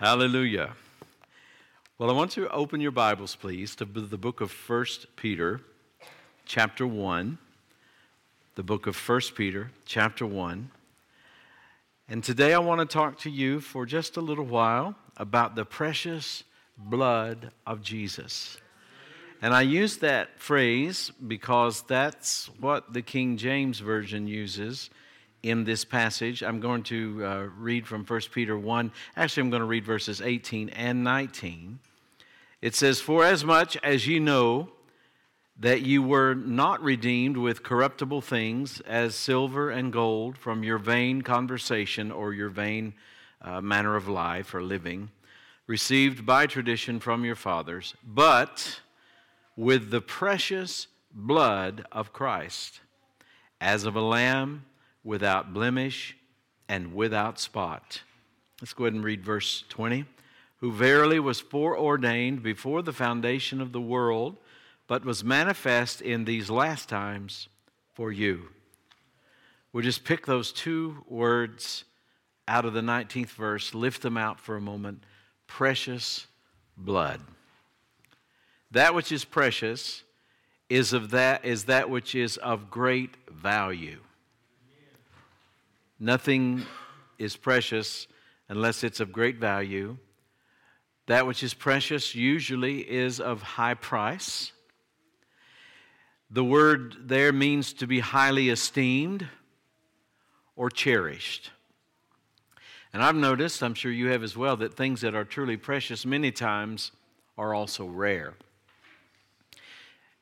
Hallelujah. Well, I want you to open your Bibles, please, to the book of 1 Peter, chapter 1. The book of 1 Peter, chapter 1. And today I want to talk to you for just a little while about the precious blood of Jesus. And I use that phrase because that's what the King James Version uses in this passage. I'm going to uh, read from 1 Peter 1. Actually, I'm going to read verses 18 and 19. It says, For as much as ye know that you were not redeemed with corruptible things as silver and gold from your vain conversation or your vain uh, manner of life or living, received by tradition from your fathers, but with the precious blood of Christ, as of a lamb without blemish, and without spot. Let's go ahead and read verse 20. Who verily was foreordained before the foundation of the world, but was manifest in these last times for you. We'll just pick those two words out of the 19th verse, lift them out for a moment. Precious blood. That which is precious is of that is that which is of great value. Nothing is precious unless it's of great value. That which is precious usually is of high price. The word there means to be highly esteemed or cherished. And I've noticed, I'm sure you have as well, that things that are truly precious many times are also rare.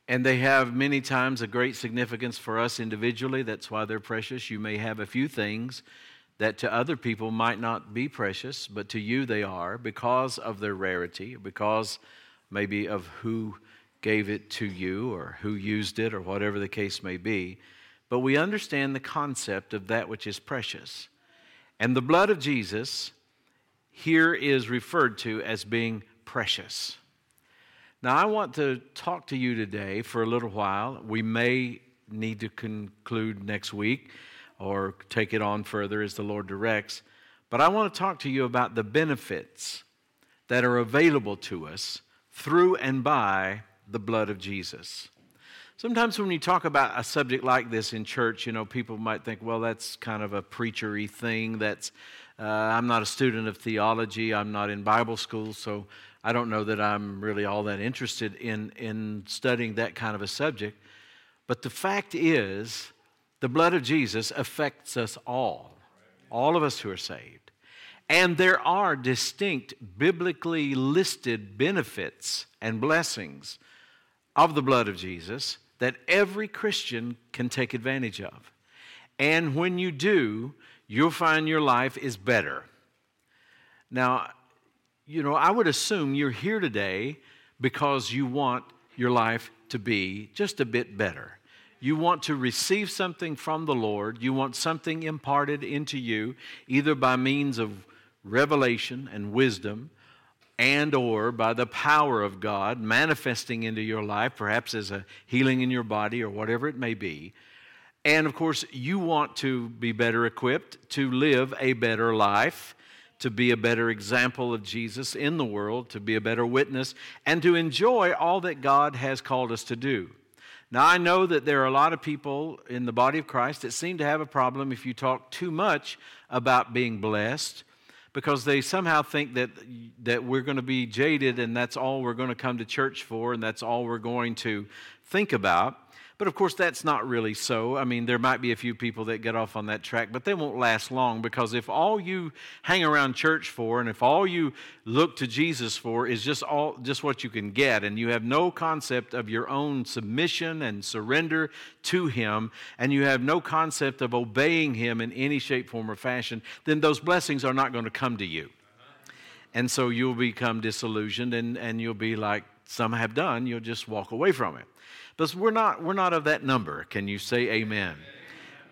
And they have many times a great significance for us individually. That's why they're precious. You may have a few things that to other people might not be precious, but to you they are because of their rarity, because maybe of who gave it to you or who used it or whatever the case may be. But we understand the concept of that which is precious. And the blood of Jesus here is referred to as being precious. Now, I want to talk to you today for a little while. We may need to conclude next week or take it on further as the Lord directs. But I want to talk to you about the benefits that are available to us through and by the blood of Jesus. Sometimes when you talk about a subject like this in church, you know, people might think, well, that's kind of a preachery thing. That's uh, I'm not a student of theology. I'm not in Bible school, so I don't know that I'm really all that interested in, in studying that kind of a subject. But the fact is, the blood of Jesus affects us all, all of us who are saved. And there are distinct biblically listed benefits and blessings of the blood of Jesus that every Christian can take advantage of. And when you do, you'll find your life is better. Now, you know, I would assume you're here today because you want your life to be just a bit better. You want to receive something from the Lord. You want something imparted into you, either by means of revelation and wisdom, and or by the power of God manifesting into your life, perhaps as a healing in your body or whatever it may be. And of course, you want to be better equipped to live a better life to be a better example of Jesus in the world, to be a better witness, and to enjoy all that God has called us to do. Now, I know that there are a lot of people in the body of Christ that seem to have a problem if you talk too much about being blessed because they somehow think that, that we're going to be jaded and that's all we're going to come to church for and that's all we're going to think about. But of course, that's not really so. I mean, there might be a few people that get off on that track, but they won't last long because if all you hang around church for and if all you look to Jesus for is just all just what you can get and you have no concept of your own submission and surrender to him and you have no concept of obeying him in any shape form or fashion, then those blessings are not going to come to you. And so you'll become disillusioned and, and you'll be like some have done, you'll just walk away from it. But we're not, we're not of that number. Can you say amen?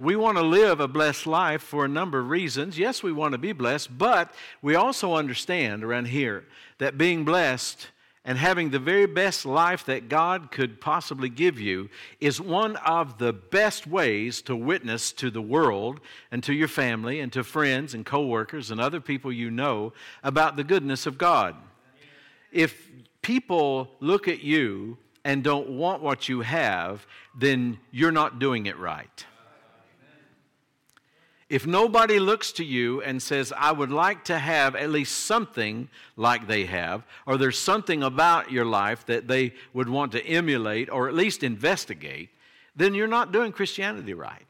We want to live a blessed life for a number of reasons. Yes, we want to be blessed, but we also understand around here that being blessed and having the very best life that God could possibly give you is one of the best ways to witness to the world and to your family and to friends and coworkers and other people you know about the goodness of God. If people look at you and don't want what you have, then you're not doing it right. If nobody looks to you and says, I would like to have at least something like they have, or there's something about your life that they would want to emulate or at least investigate, then you're not doing Christianity right.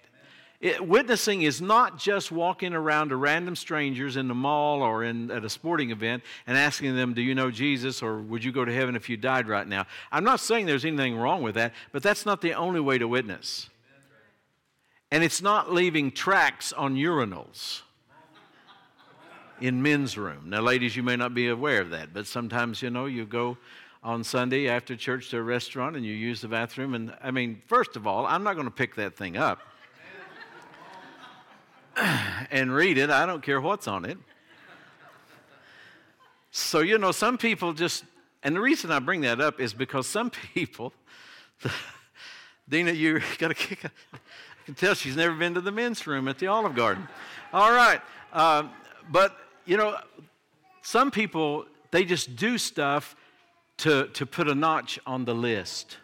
It, witnessing is not just walking around to random strangers in the mall or in, at a sporting event and asking them, Do you know Jesus or would you go to heaven if you died right now? I'm not saying there's anything wrong with that, but that's not the only way to witness. And it's not leaving tracks on urinals in men's room. Now, ladies, you may not be aware of that, but sometimes, you know, you go on Sunday after church to a restaurant and you use the bathroom. And I mean, first of all, I'm not going to pick that thing up and read it. I don't care what's on it. So, you know, some people just, and the reason I bring that up is because some people, Dina, you got to kick. I can tell she's never been to the men's room at the Olive Garden. All right. Uh, but, you know, some people, they just do stuff to, to put a notch on the list.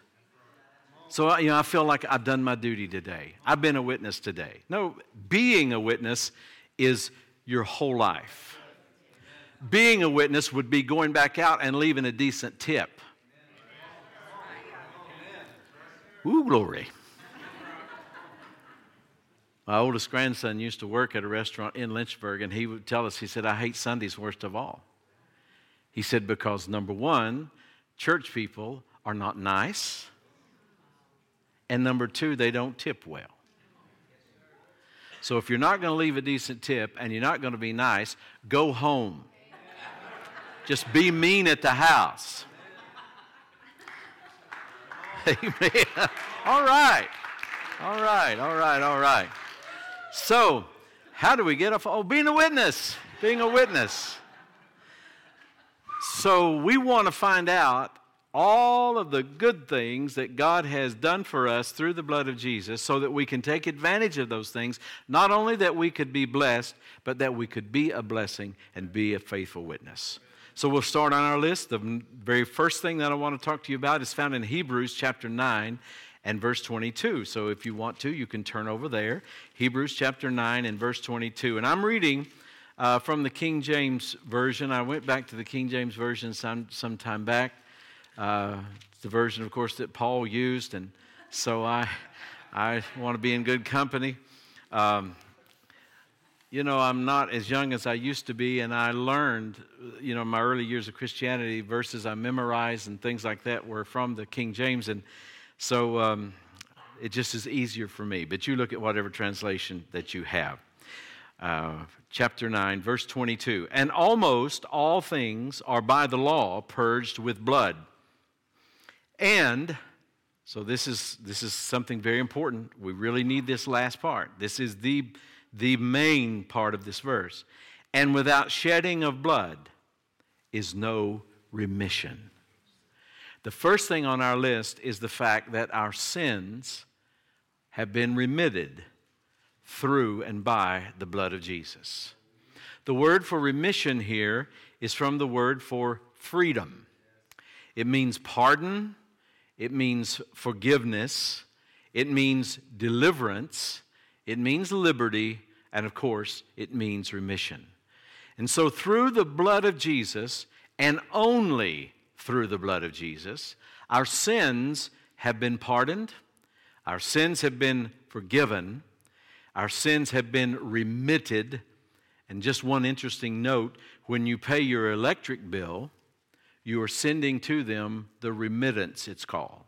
So, you know, I feel like I've done my duty today. I've been a witness today. No, being a witness is your whole life. Being a witness would be going back out and leaving a decent tip. Ooh, glory. My oldest grandson used to work at a restaurant in Lynchburg, and he would tell us, he said, I hate Sundays worst of all. He said, because number one, church people are not nice, and number two, they don't tip well. So if you're not going to leave a decent tip and you're not going to be nice, go home. Just be mean at the house. Amen. All right. All right. All right. All right. So, how do we get off? Oh, being a witness. Being a witness. So, we want to find out all of the good things that God has done for us through the blood of Jesus so that we can take advantage of those things. Not only that we could be blessed, but that we could be a blessing and be a faithful witness. So we'll start on our list. The very first thing that I want to talk to you about is found in Hebrews chapter 9 and verse 22. So if you want to, you can turn over there. Hebrews chapter 9 and verse 22. And I'm reading uh, from the King James Version. I went back to the King James Version some, some time back. Uh, the version, of course, that Paul used. And so I, I want to be in good company. Um, you know, I'm not as young as I used to be, and I learned, you know, my early years of Christianity, verses I memorized and things like that were from the King James. And so um, it just is easier for me. But you look at whatever translation that you have. Uh, chapter 9, verse 22. And almost all things are by the law purged with blood. And, so this is, this is something very important. We really need this last part. This is the, the main part of this verse. And without shedding of blood is no remission. The first thing on our list is the fact that our sins have been remitted through and by the blood of Jesus. The word for remission here is from the word for freedom. It means pardon, it means forgiveness, it means deliverance, it means liberty, and of course, it means remission. And so, through the blood of Jesus, and only through the blood of Jesus. Our sins have been pardoned, our sins have been forgiven, our sins have been remitted. And just one interesting note when you pay your electric bill, you are sending to them the remittance, it's called.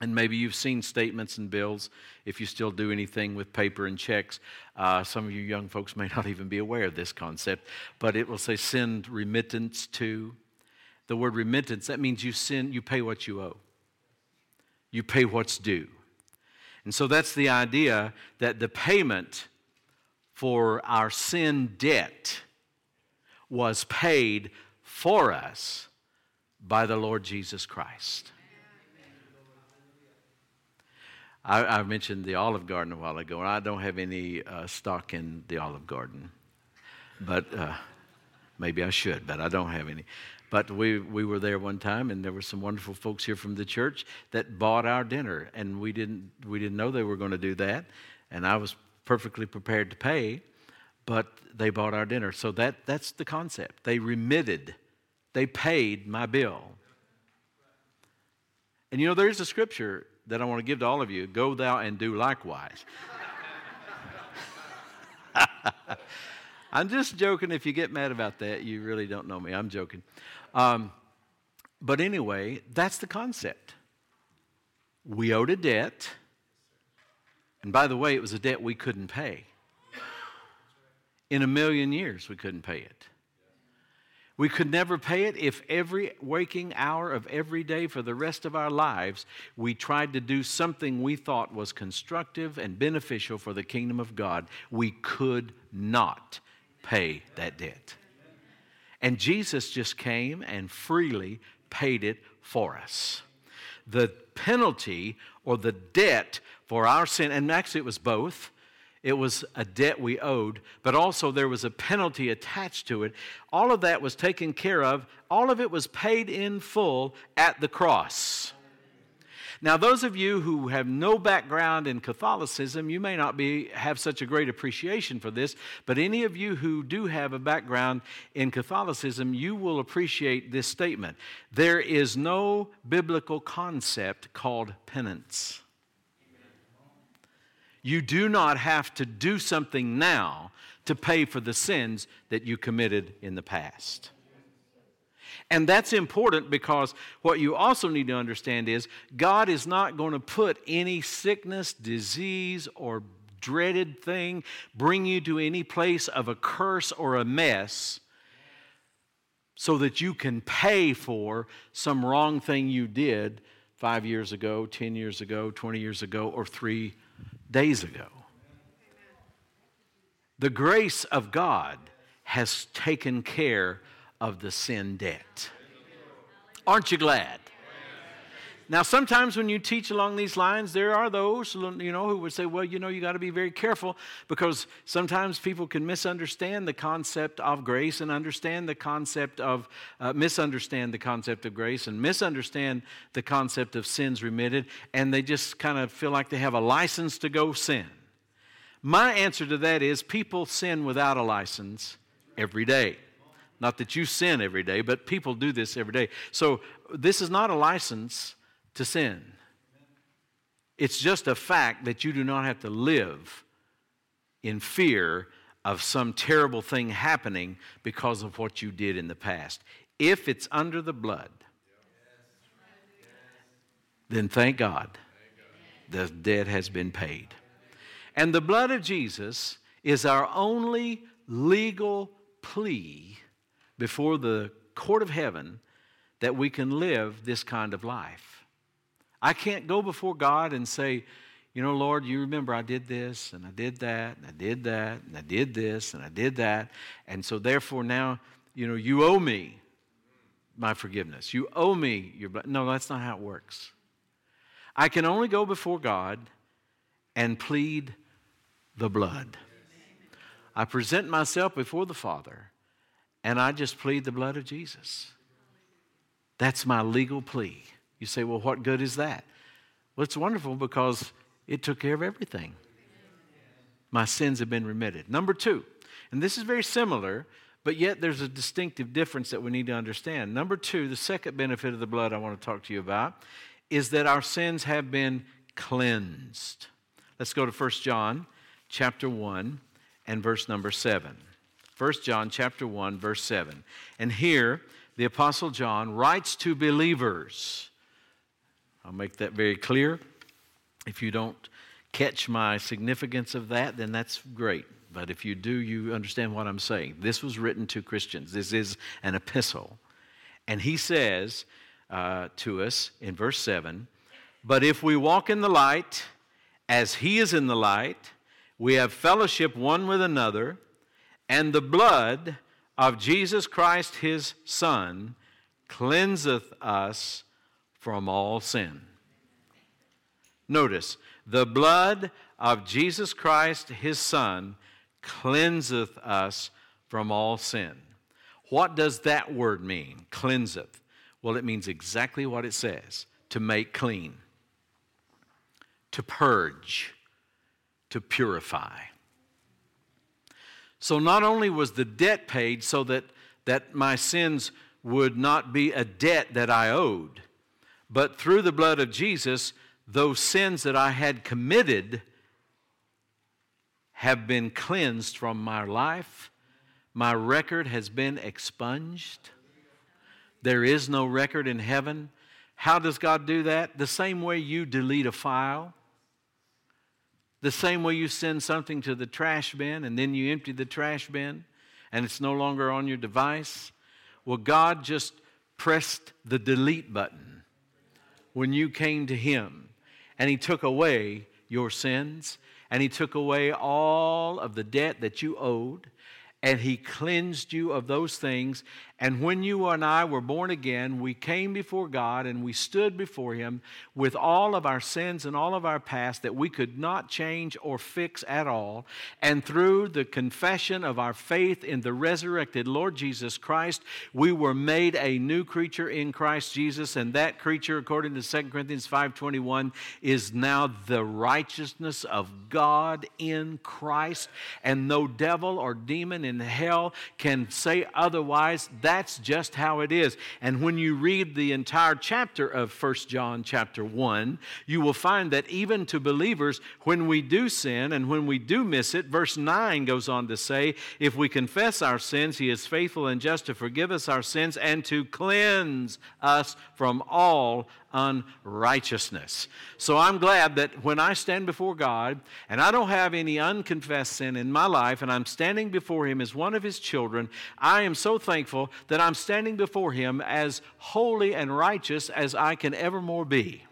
And maybe you've seen statements and bills if you still do anything with paper and checks. Uh, some of you young folks may not even be aware of this concept, but it will say send remittance to the word remittance, that means you send, you pay what you owe. You pay what's due. And so that's the idea that the payment for our sin debt was paid for us by the Lord Jesus Christ. I, I, mentioned the Olive Garden a while ago, and I don't have any uh, stock in the Olive Garden, but uh, maybe I should, but I don't have any. But we, we were there one time, and there were some wonderful folks here from the church that bought our dinner, and we didn't, we didn't know they were going to do that. And I was perfectly prepared to pay, but they bought our dinner. So that, that's the concept. They remitted, they paid my bill. And you know, there's a scripture that I want to give to all of you go thou and do likewise. I'm just joking. If you get mad about that, you really don't know me. I'm joking. Um, but anyway, that's the concept. We owed a debt. And by the way, it was a debt we couldn't pay. In a million years, we couldn't pay it. We could never pay it if every waking hour of every day for the rest of our lives we tried to do something we thought was constructive and beneficial for the kingdom of God. We could not pay that debt. And Jesus just came and freely paid it for us. The penalty or the debt for our sin, and actually it was both, it was a debt we owed, but also there was a penalty attached to it. All of that was taken care of. All of it was paid in full at the cross. Now, those of you who have no background in Catholicism, you may not be, have such a great appreciation for this, but any of you who do have a background in Catholicism, you will appreciate this statement. There is no biblical concept called penance. You do not have to do something now to pay for the sins that you committed in the past. And that's important because what you also need to understand is God is not going to put any sickness, disease, or dreaded thing, bring you to any place of a curse or a mess so that you can pay for some wrong thing you did five years ago, 10 years ago, 20 years ago, or three days ago. The grace of God has taken care of the sin debt. Aren't you glad? Now, sometimes when you teach along these lines, there are those, you know, who would say, well, you know, you got to be very careful because sometimes people can misunderstand the concept of grace and understand the concept of, uh, misunderstand the concept of grace and misunderstand the concept of sins remitted, and they just kind of feel like they have a license to go sin. My answer to that is people sin without a license every day. Not that you sin every day, but people do this every day. So this is not a license to sin. It's just a fact that you do not have to live in fear of some terrible thing happening because of what you did in the past. If it's under the blood, then thank God the debt has been paid. And the blood of Jesus is our only legal plea before the court of heaven that we can live this kind of life. I can't go before God and say, you know, Lord, you remember I did this and I did that and I did that and I did this and I did that. And so therefore now, you know, you owe me my forgiveness. You owe me your blood. No, that's not how it works. I can only go before God and plead the blood. I present myself before the Father and I just plead the blood of Jesus. That's my legal plea. You say, well, what good is that? Well, it's wonderful because it took care of everything. My sins have been remitted. Number two, and this is very similar, but yet there's a distinctive difference that we need to understand. Number two, the second benefit of the blood I want to talk to you about is that our sins have been cleansed. Let's go to 1 John chapter 1 and verse number 7. 1 John chapter 1 verse 7. And here the apostle John writes to believers I'll make that very clear. If you don't catch my significance of that, then that's great. But if you do, you understand what I'm saying. This was written to Christians, this is an epistle. And he says uh, to us in verse 7 But if we walk in the light, as he is in the light, we have fellowship one with another, and the blood of Jesus Christ, his Son, cleanseth us from all sin. Notice, the blood of Jesus Christ, his Son, cleanseth us from all sin. What does that word mean, cleanseth? Well, it means exactly what it says to make clean, to purge, to purify. So not only was the debt paid so that, that my sins would not be a debt that I owed, but through the blood of Jesus, those sins that I had committed have been cleansed from my life. My record has been expunged. There is no record in heaven. How does God do that? The same way you delete a file the same way you send something to the trash bin and then you empty the trash bin and it's no longer on your device. Well, God just pressed the delete button when you came to Him and He took away your sins and He took away all of the debt that you owed and He cleansed you of those things. And when you and I were born again, we came before God and we stood before Him with all of our sins and all of our past that we could not change or fix at all. And through the confession of our faith in the resurrected Lord Jesus Christ, we were made a new creature in Christ Jesus. And that creature, according to 2 Corinthians 5.21, is now the righteousness of God in Christ. And no devil or demon in hell can say otherwise. That's just how it is. And when you read the entire chapter of 1 John chapter 1, you will find that even to believers, when we do sin and when we do miss it, verse 9 goes on to say, if we confess our sins, he is faithful and just to forgive us our sins and to cleanse us from all unrighteousness. So I'm glad that when I stand before God and I don't have any unconfessed sin in my life and I'm standing before Him as one of His children, I am so thankful that I'm standing before Him as holy and righteous as I can evermore be.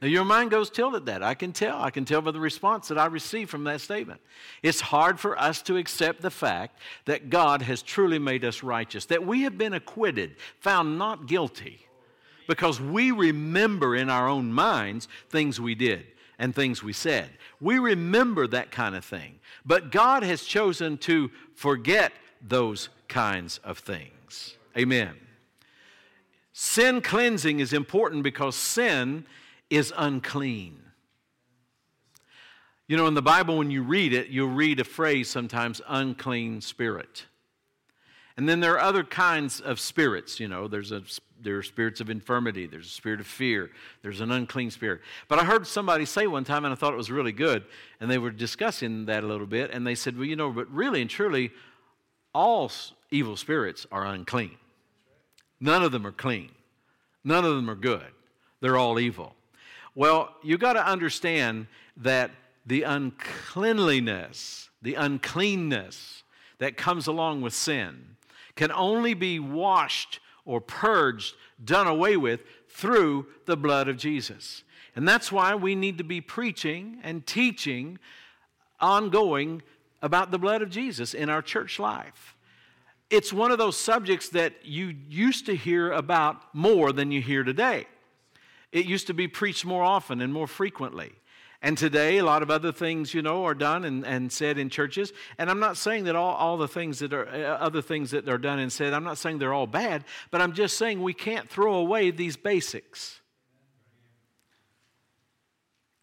Now, your mind goes tilt at that. I can tell. I can tell by the response that I receive from that statement. It's hard for us to accept the fact that God has truly made us righteous, that we have been acquitted, found not guilty because we remember in our own minds things we did and things we said. We remember that kind of thing. But God has chosen to forget those kinds of things. Amen. Sin cleansing is important because sin is unclean. You know, in the Bible, when you read it, you'll read a phrase sometimes unclean spirit. And then there are other kinds of spirits. You know, there's a there are spirits of infirmity, there's a spirit of fear, there's an unclean spirit. But I heard somebody say one time, and I thought it was really good, and they were discussing that a little bit, and they said, Well, you know, but really and truly, all evil spirits are unclean. None of them are clean, none of them are good. They're all evil. Well, you've got to understand that the uncleanliness, the uncleanness that comes along with sin can only be washed or purged, done away with through the blood of Jesus. And that's why we need to be preaching and teaching ongoing about the blood of Jesus in our church life. It's one of those subjects that you used to hear about more than you hear today. It used to be preached more often and more frequently. And today, a lot of other things, you know, are done and, and said in churches. And I'm not saying that all, all the things that are, uh, other things that are done and said, I'm not saying they're all bad, but I'm just saying we can't throw away these basics.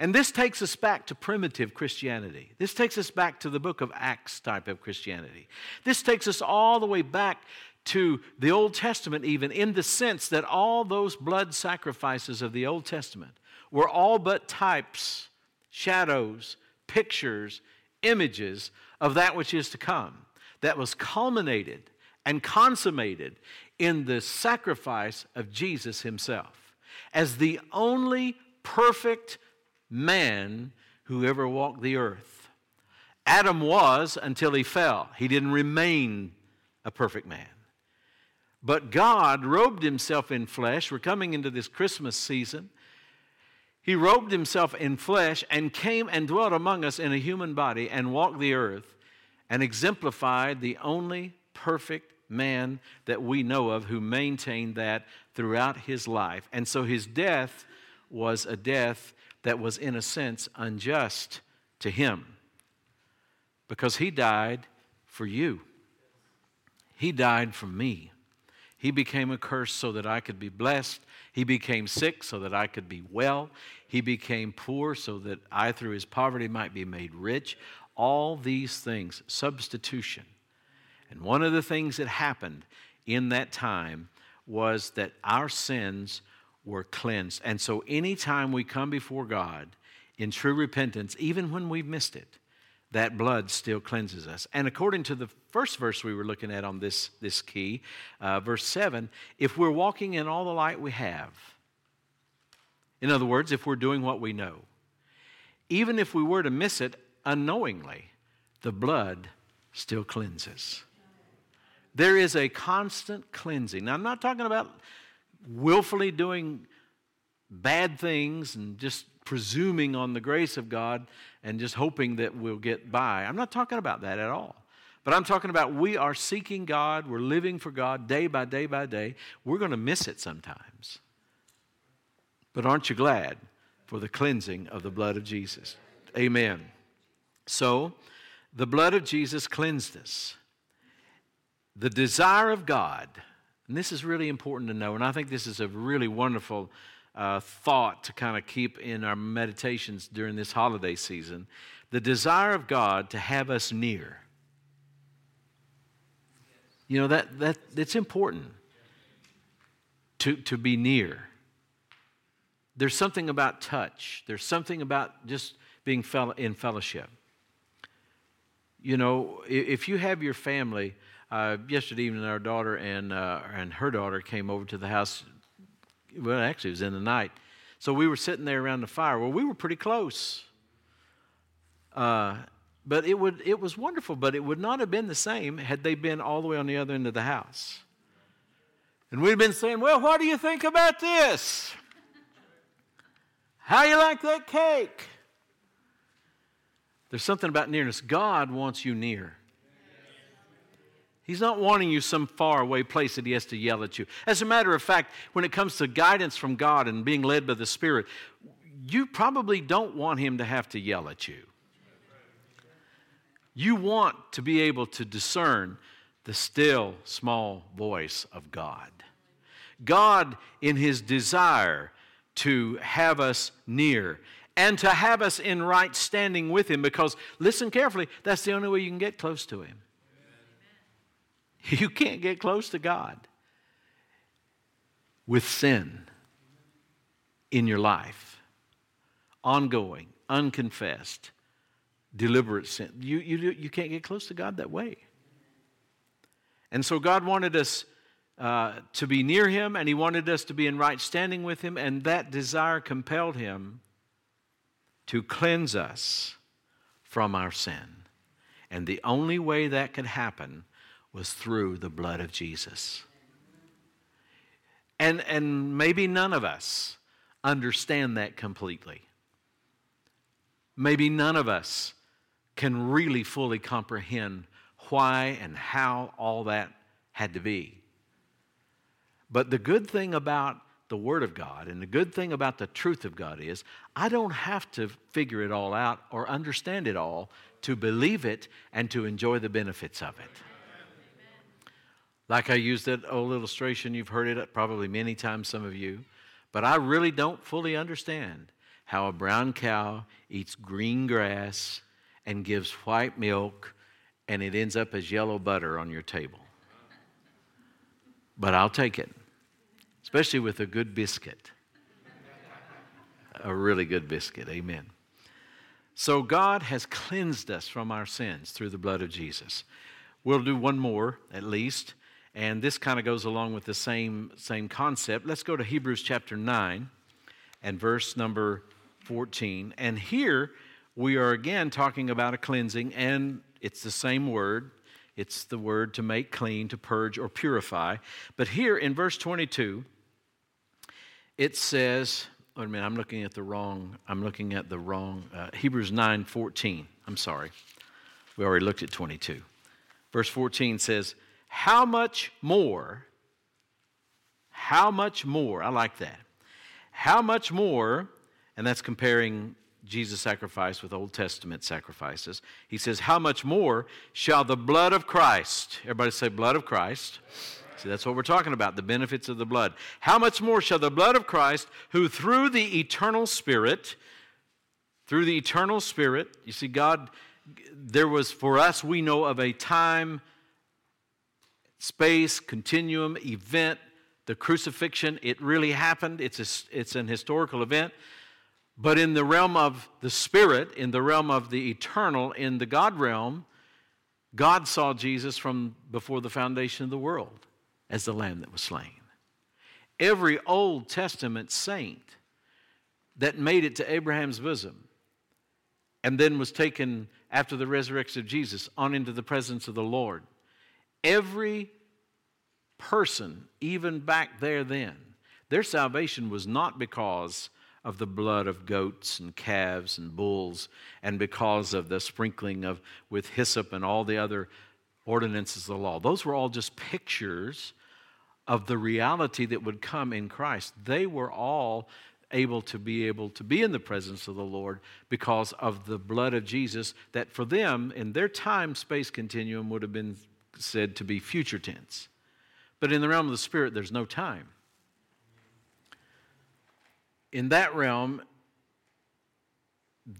And this takes us back to primitive Christianity. This takes us back to the book of Acts type of Christianity. This takes us all the way back to the Old Testament, even in the sense that all those blood sacrifices of the Old Testament were all but types shadows, pictures, images of that which is to come, that was culminated and consummated in the sacrifice of Jesus himself as the only perfect man who ever walked the earth. Adam was until he fell, he didn't remain a perfect man. But God robed himself in flesh. We're coming into this Christmas season. He robed himself in flesh and came and dwelt among us in a human body and walked the earth and exemplified the only perfect man that we know of who maintained that throughout his life. And so his death was a death that was, in a sense, unjust to him because he died for you. He died for me. He became a curse so that I could be blessed. He became sick so that I could be well. He became poor so that I, through his poverty, might be made rich. All these things, substitution. And one of the things that happened in that time was that our sins were cleansed. And so, anytime we come before God in true repentance, even when we've missed it, that blood still cleanses us. And according to the first verse we were looking at on this, this key, uh, verse 7, if we're walking in all the light we have, in other words, if we're doing what we know, even if we were to miss it unknowingly, the blood still cleanses. There is a constant cleansing. Now, I'm not talking about willfully doing bad things and just presuming on the grace of God and just hoping that we'll get by. I'm not talking about that at all. But I'm talking about we are seeking God, we're living for God day by day by day. We're going to miss it sometimes. But aren't you glad for the cleansing of the blood of Jesus? Amen. So, the blood of Jesus cleansed us. The desire of God, and this is really important to know, and I think this is a really wonderful uh, thought to kind of keep in our meditations during this holiday season the desire of God to have us near. You know, that, that, that's important to, to be near. There's something about touch, there's something about just being in fellowship. You know, if you have your family, uh, yesterday evening, our daughter and, uh, and her daughter came over to the house well, actually, it was in the night. So we were sitting there around the fire. Well, we were pretty close. Uh, but it, would, it was wonderful, but it would not have been the same had they been all the way on the other end of the house. And we'd been saying, Well, what do you think about this? How you like that cake? There's something about nearness. God wants you near. He's not wanting you some far away place that he has to yell at you. As a matter of fact, when it comes to guidance from God and being led by the Spirit, you probably don't want him to have to yell at you. You want to be able to discern the still small voice of God. God, in his desire to have us near and to have us in right standing with him, because listen carefully, that's the only way you can get close to him. You can't get close to God with sin in your life, ongoing, unconfessed, deliberate sin. You, you, you can't get close to God that way. And so God wanted us uh, to be near Him, and He wanted us to be in right standing with Him, and that desire compelled Him to cleanse us from our sin. And the only way that could happen was through the blood of Jesus. And, and maybe none of us understand that completely. Maybe none of us can really fully comprehend why and how all that had to be. But the good thing about the Word of God and the good thing about the truth of God is I don't have to figure it all out or understand it all to believe it and to enjoy the benefits of it. Like I used that old illustration, you've heard it probably many times, some of you, but I really don't fully understand how a brown cow eats green grass and gives white milk and it ends up as yellow butter on your table. But I'll take it, especially with a good biscuit. a really good biscuit, amen. So God has cleansed us from our sins through the blood of Jesus. We'll do one more at least. And this kind of goes along with the same, same concept. Let's go to Hebrews chapter 9 and verse number 14. And here we are again talking about a cleansing, and it's the same word. It's the word to make clean, to purge, or purify. But here in verse 22, it says, wait a minute, I'm looking at the wrong, I'm looking at the wrong, uh, Hebrews 9 14. I'm sorry. We already looked at 22. Verse 14 says, how much more, how much more, I like that. How much more, and that's comparing Jesus' sacrifice with Old Testament sacrifices. He says, How much more shall the blood of Christ, everybody say, blood of Christ. See, that's what we're talking about, the benefits of the blood. How much more shall the blood of Christ, who through the eternal Spirit, through the eternal Spirit, you see, God, there was for us, we know of a time, space, continuum, event, the crucifixion. It really happened, it's, a, it's an historical event. But in the realm of the Spirit, in the realm of the eternal, in the God realm, God saw Jesus from before the foundation of the world as the Lamb that was slain. Every Old Testament saint that made it to Abraham's bosom and then was taken after the resurrection of Jesus on into the presence of the Lord, every person, even back there then, their salvation was not because of the blood of goats and calves and bulls, and because of the sprinkling of with hyssop and all the other ordinances of the law. Those were all just pictures of the reality that would come in Christ. They were all able to be able to be in the presence of the Lord because of the blood of Jesus that for them in their time space continuum would have been said to be future tense. But in the realm of the spirit there's no time in that realm,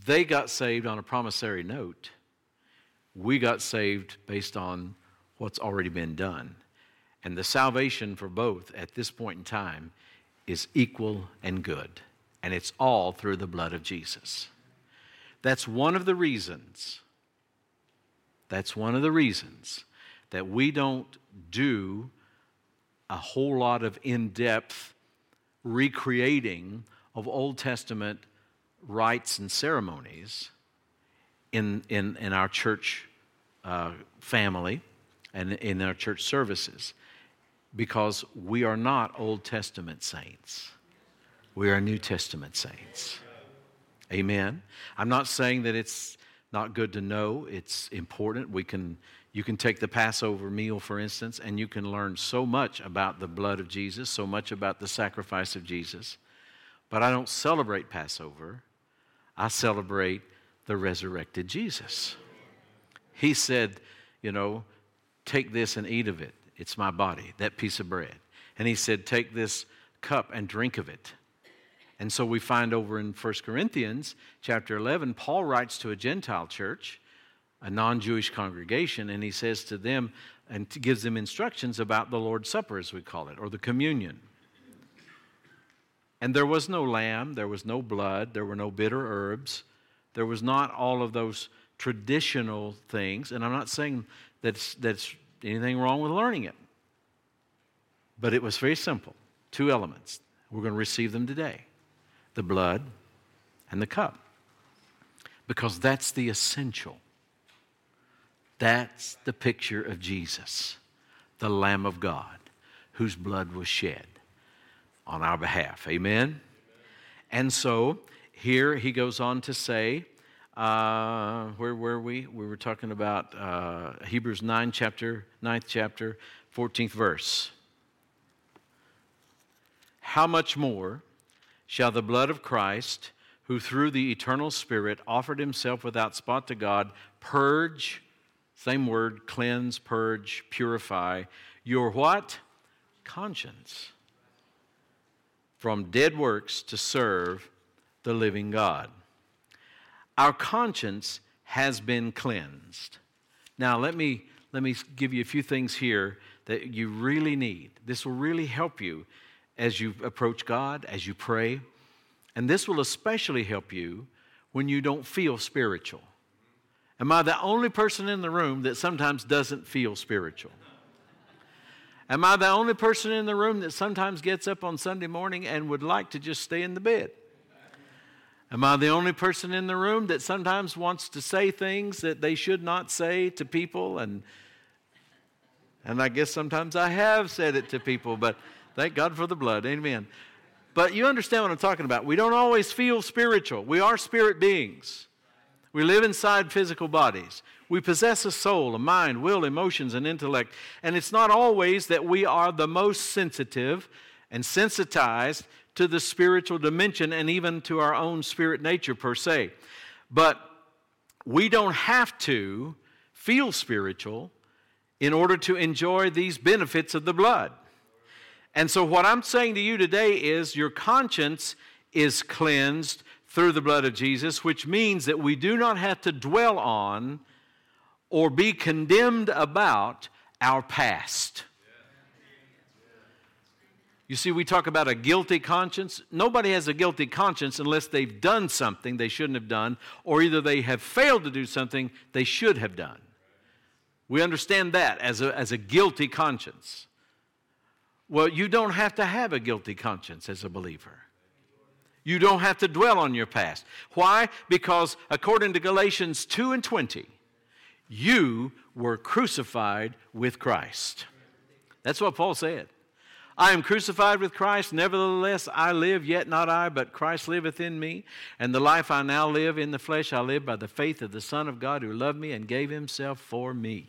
they got saved on a promissory note. We got saved based on what's already been done. And the salvation for both at this point in time is equal and good. And it's all through the blood of Jesus. That's one of the reasons. That's one of the reasons that we don't do a whole lot of in depth recreating of Old Testament rites and ceremonies in, in, in our church uh, family and in our church services because we are not Old Testament saints. We are New Testament saints. Amen. I'm not saying that it's not good to know, it's important. We can you can take the Passover meal, for instance, and you can learn so much about the blood of Jesus, so much about the sacrifice of Jesus. But I don't celebrate Passover, I celebrate the resurrected Jesus. He said, You know, take this and eat of it. It's my body, that piece of bread. And he said, Take this cup and drink of it. And so we find over in 1 Corinthians chapter 11, Paul writes to a Gentile church, a non Jewish congregation, and he says to them and gives them instructions about the Lord's Supper, as we call it, or the communion. And there was no lamb, there was no blood, there were no bitter herbs, there was not all of those traditional things. And I'm not saying that's, that's anything wrong with learning it, but it was very simple two elements. We're going to receive them today the blood and the cup, because that's the essential. That's the picture of Jesus, the Lamb of God, whose blood was shed on our behalf. Amen? And so here he goes on to say, uh, where were we? We were talking about uh, Hebrews 9, chapter, 9th chapter, 14th verse. How much more shall the blood of Christ, who through the eternal Spirit offered himself without spot to God, purge, same word, cleanse, purge, purify, your what? Conscience from dead works to serve the living God. Our conscience has been cleansed. Now, let me, let me give you a few things here that you really need. This will really help you as you approach God, as you pray. And this will especially help you when you don't feel spiritual. Am I the only person in the room that sometimes doesn't feel spiritual? Am I the only person in the room that sometimes gets up on Sunday morning and would like to just stay in the bed? Am I the only person in the room that sometimes wants to say things that they should not say to people? And, and I guess sometimes I have said it to people, but thank God for the blood. Amen. But you understand what I'm talking about. We don't always feel spiritual, we are spirit beings. We live inside physical bodies. We possess a soul, a mind, will, emotions, and intellect. And it's not always that we are the most sensitive and sensitized to the spiritual dimension and even to our own spirit nature per se. But we don't have to feel spiritual in order to enjoy these benefits of the blood. And so, what I'm saying to you today is your conscience is cleansed through the blood of Jesus, which means that we do not have to dwell on or be condemned about our past. You see, we talk about a guilty conscience. Nobody has a guilty conscience unless they've done something they shouldn't have done, or either they have failed to do something they should have done. We understand that as a, as a guilty conscience. Well, you don't have to have a guilty conscience as a believer. You don't have to dwell on your past. Why? Because according to Galatians 2 and 20, you were crucified with Christ. That's what Paul said. I am crucified with Christ, nevertheless I live, yet not I, but Christ liveth in me. And the life I now live in the flesh, I live by the faith of the Son of God who loved me and gave himself for me.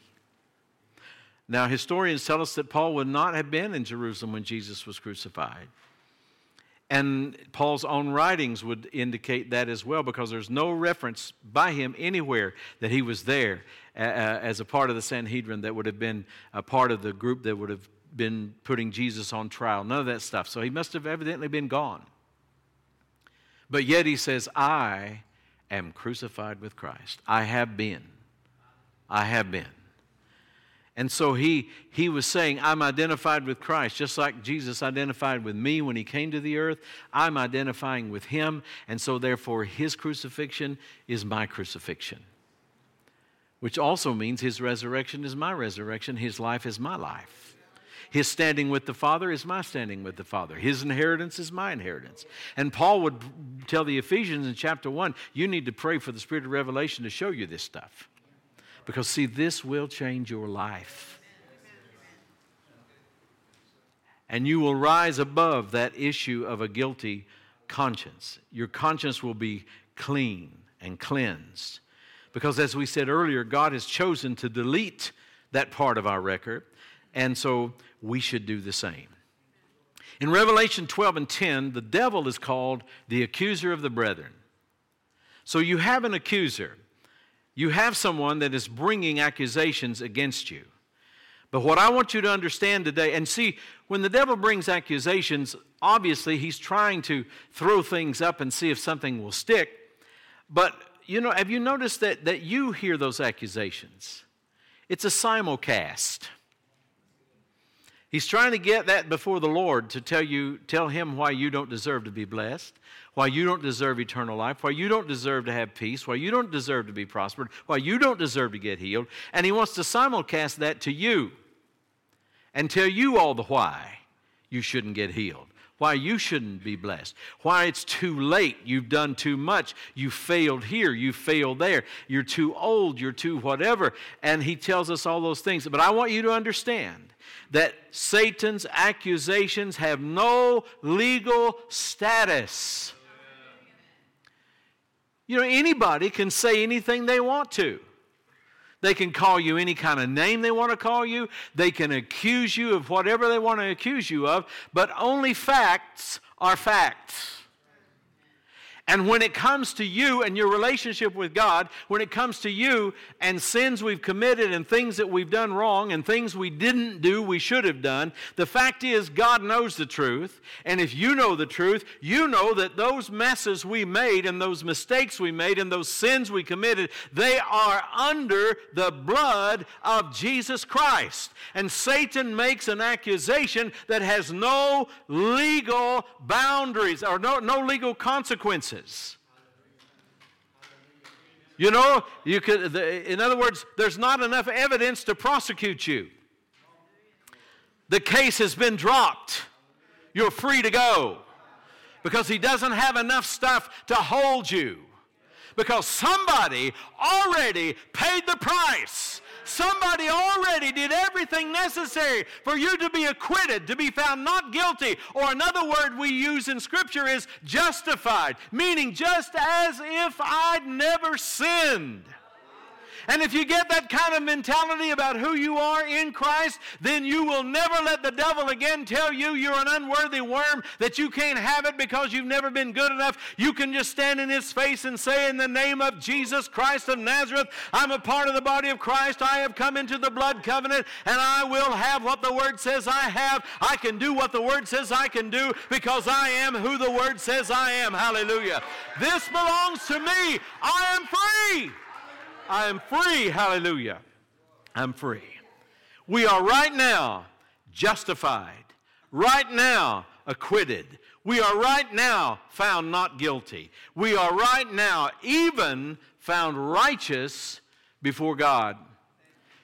Now, historians tell us that Paul would not have been in Jerusalem when Jesus was crucified. And Paul's own writings would indicate that as well because there's no reference by him anywhere that he was there as a part of the Sanhedrin that would have been a part of the group that would have been putting Jesus on trial. None of that stuff. So he must have evidently been gone. But yet he says, I am crucified with Christ. I have been. I have been. And so he, he was saying, I'm identified with Christ, just like Jesus identified with me when he came to the earth. I'm identifying with him, and so therefore his crucifixion is my crucifixion. Which also means his resurrection is my resurrection, his life is my life. His standing with the Father is my standing with the Father. His inheritance is my inheritance. And Paul would tell the Ephesians in chapter 1 you need to pray for the Spirit of revelation to show you this stuff. Because, see, this will change your life. And you will rise above that issue of a guilty conscience. Your conscience will be clean and cleansed. Because, as we said earlier, God has chosen to delete that part of our record. And so we should do the same. In Revelation 12 and 10, the devil is called the accuser of the brethren. So you have an accuser. You have someone that is bringing accusations against you. But what I want you to understand today, and see, when the devil brings accusations, obviously he's trying to throw things up and see if something will stick. But, you know, have you noticed that, that you hear those accusations? It's a simulcast. He's trying to get that before the Lord to tell you, tell him why you don't deserve to be blessed, why you don't deserve eternal life, why you don't deserve to have peace, why you don't deserve to be prospered, why you don't deserve to get healed. And he wants to simulcast that to you and tell you all the why you shouldn't get healed why you shouldn't be blessed, why it's too late, you've done too much, you failed here, you failed there, you're too old, you're too whatever. And he tells us all those things. But I want you to understand that Satan's accusations have no legal status. You know, anybody can say anything they want to. They can call you any kind of name they want to call you. They can accuse you of whatever they want to accuse you of, but only facts are facts. And when it comes to you and your relationship with God, when it comes to you and sins we've committed and things that we've done wrong and things we didn't do we should have done, the fact is God knows the truth. And if you know the truth, you know that those messes we made and those mistakes we made and those sins we committed, they are under the blood of Jesus Christ. And Satan makes an accusation that has no legal boundaries or no, no legal consequences. You know, you could, in other words, there's not enough evidence to prosecute you. The case has been dropped. You're free to go because he doesn't have enough stuff to hold you. Because somebody already paid the price Somebody already did everything necessary for you to be acquitted, to be found not guilty. Or another word we use in Scripture is justified, meaning just as if I'd never sinned. And if you get that kind of mentality about who you are in Christ, then you will never let the devil again tell you you're an unworthy worm, that you can't have it because you've never been good enough. You can just stand in his face and say, In the name of Jesus Christ of Nazareth, I'm a part of the body of Christ. I have come into the blood covenant, and I will have what the word says I have. I can do what the word says I can do because I am who the word says I am. Hallelujah. This belongs to me. I am free. I am free. Hallelujah. I'm free. We are right now justified, right now acquitted. We are right now found not guilty. We are right now even found righteous before God.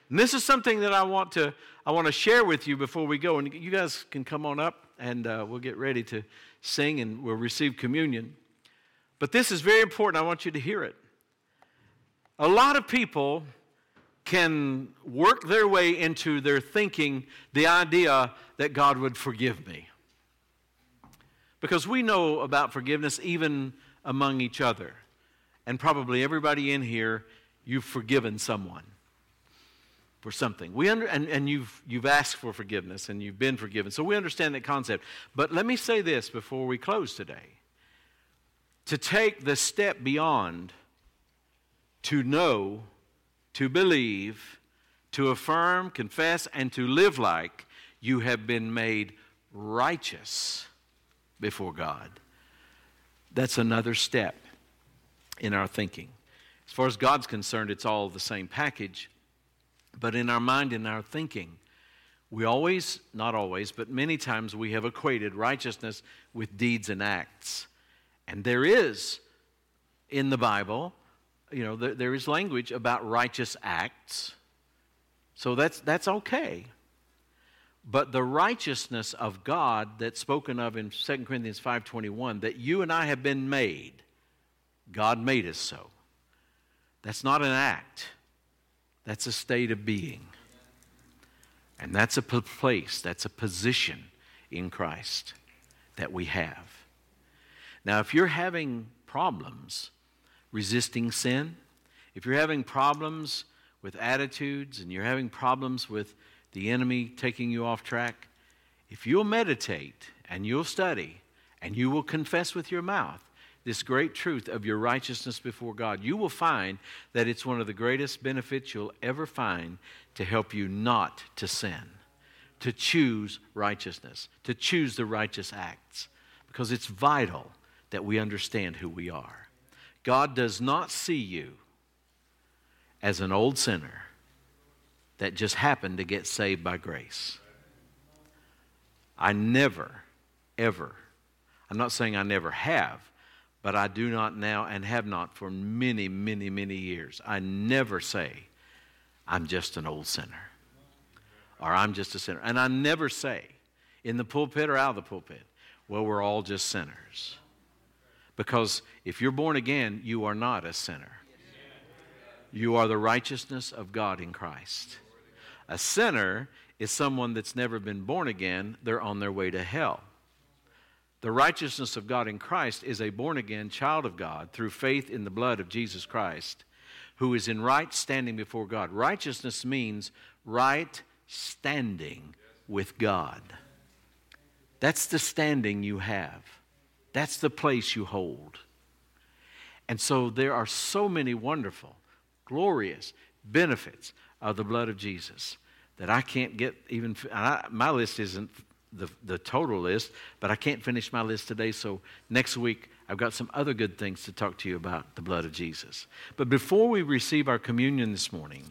And this is something that I want to I want to share with you before we go. And you guys can come on up and uh, we'll get ready to sing and we'll receive communion. But this is very important. I want you to hear it. A lot of people can work their way into their thinking the idea that God would forgive me. Because we know about forgiveness even among each other. And probably everybody in here, you've forgiven someone for something. We under, and, and you've, you've asked for forgiveness and you've been forgiven. So we understand that concept. But let me say this before we close today. To take the step beyond to know, to believe, to affirm, confess, and to live like you have been made righteous before God. That's another step in our thinking. As far as God's concerned, it's all the same package. But in our mind, in our thinking, we always, not always, but many times we have equated righteousness with deeds and acts. And there is in the Bible you know, there, there is language about righteous acts. So that's, that's okay. But the righteousness of God that's spoken of in 2 Corinthians 5.21, that you and I have been made, God made us so. That's not an act. That's a state of being. And that's a place, that's a position in Christ that we have. Now, if you're having problems, resisting sin, if you're having problems with attitudes and you're having problems with the enemy taking you off track, if you'll meditate and you'll study and you will confess with your mouth this great truth of your righteousness before God, you will find that it's one of the greatest benefits you'll ever find to help you not to sin, to choose righteousness, to choose the righteous acts, because it's vital that we understand who we are. God does not see you as an old sinner that just happened to get saved by grace. I never, ever, I'm not saying I never have, but I do not now and have not for many, many, many years. I never say, I'm just an old sinner or I'm just a sinner. And I never say, in the pulpit or out of the pulpit, well, we're all just sinners. Because if you're born again, you are not a sinner. You are the righteousness of God in Christ. A sinner is someone that's never been born again, they're on their way to hell. The righteousness of God in Christ is a born again child of God through faith in the blood of Jesus Christ who is in right standing before God. Righteousness means right standing with God. That's the standing you have. That's the place you hold. And so there are so many wonderful, glorious benefits of the blood of Jesus that I can't get even, I, my list isn't the, the total list, but I can't finish my list today. So next week, I've got some other good things to talk to you about the blood of Jesus. But before we receive our communion this morning,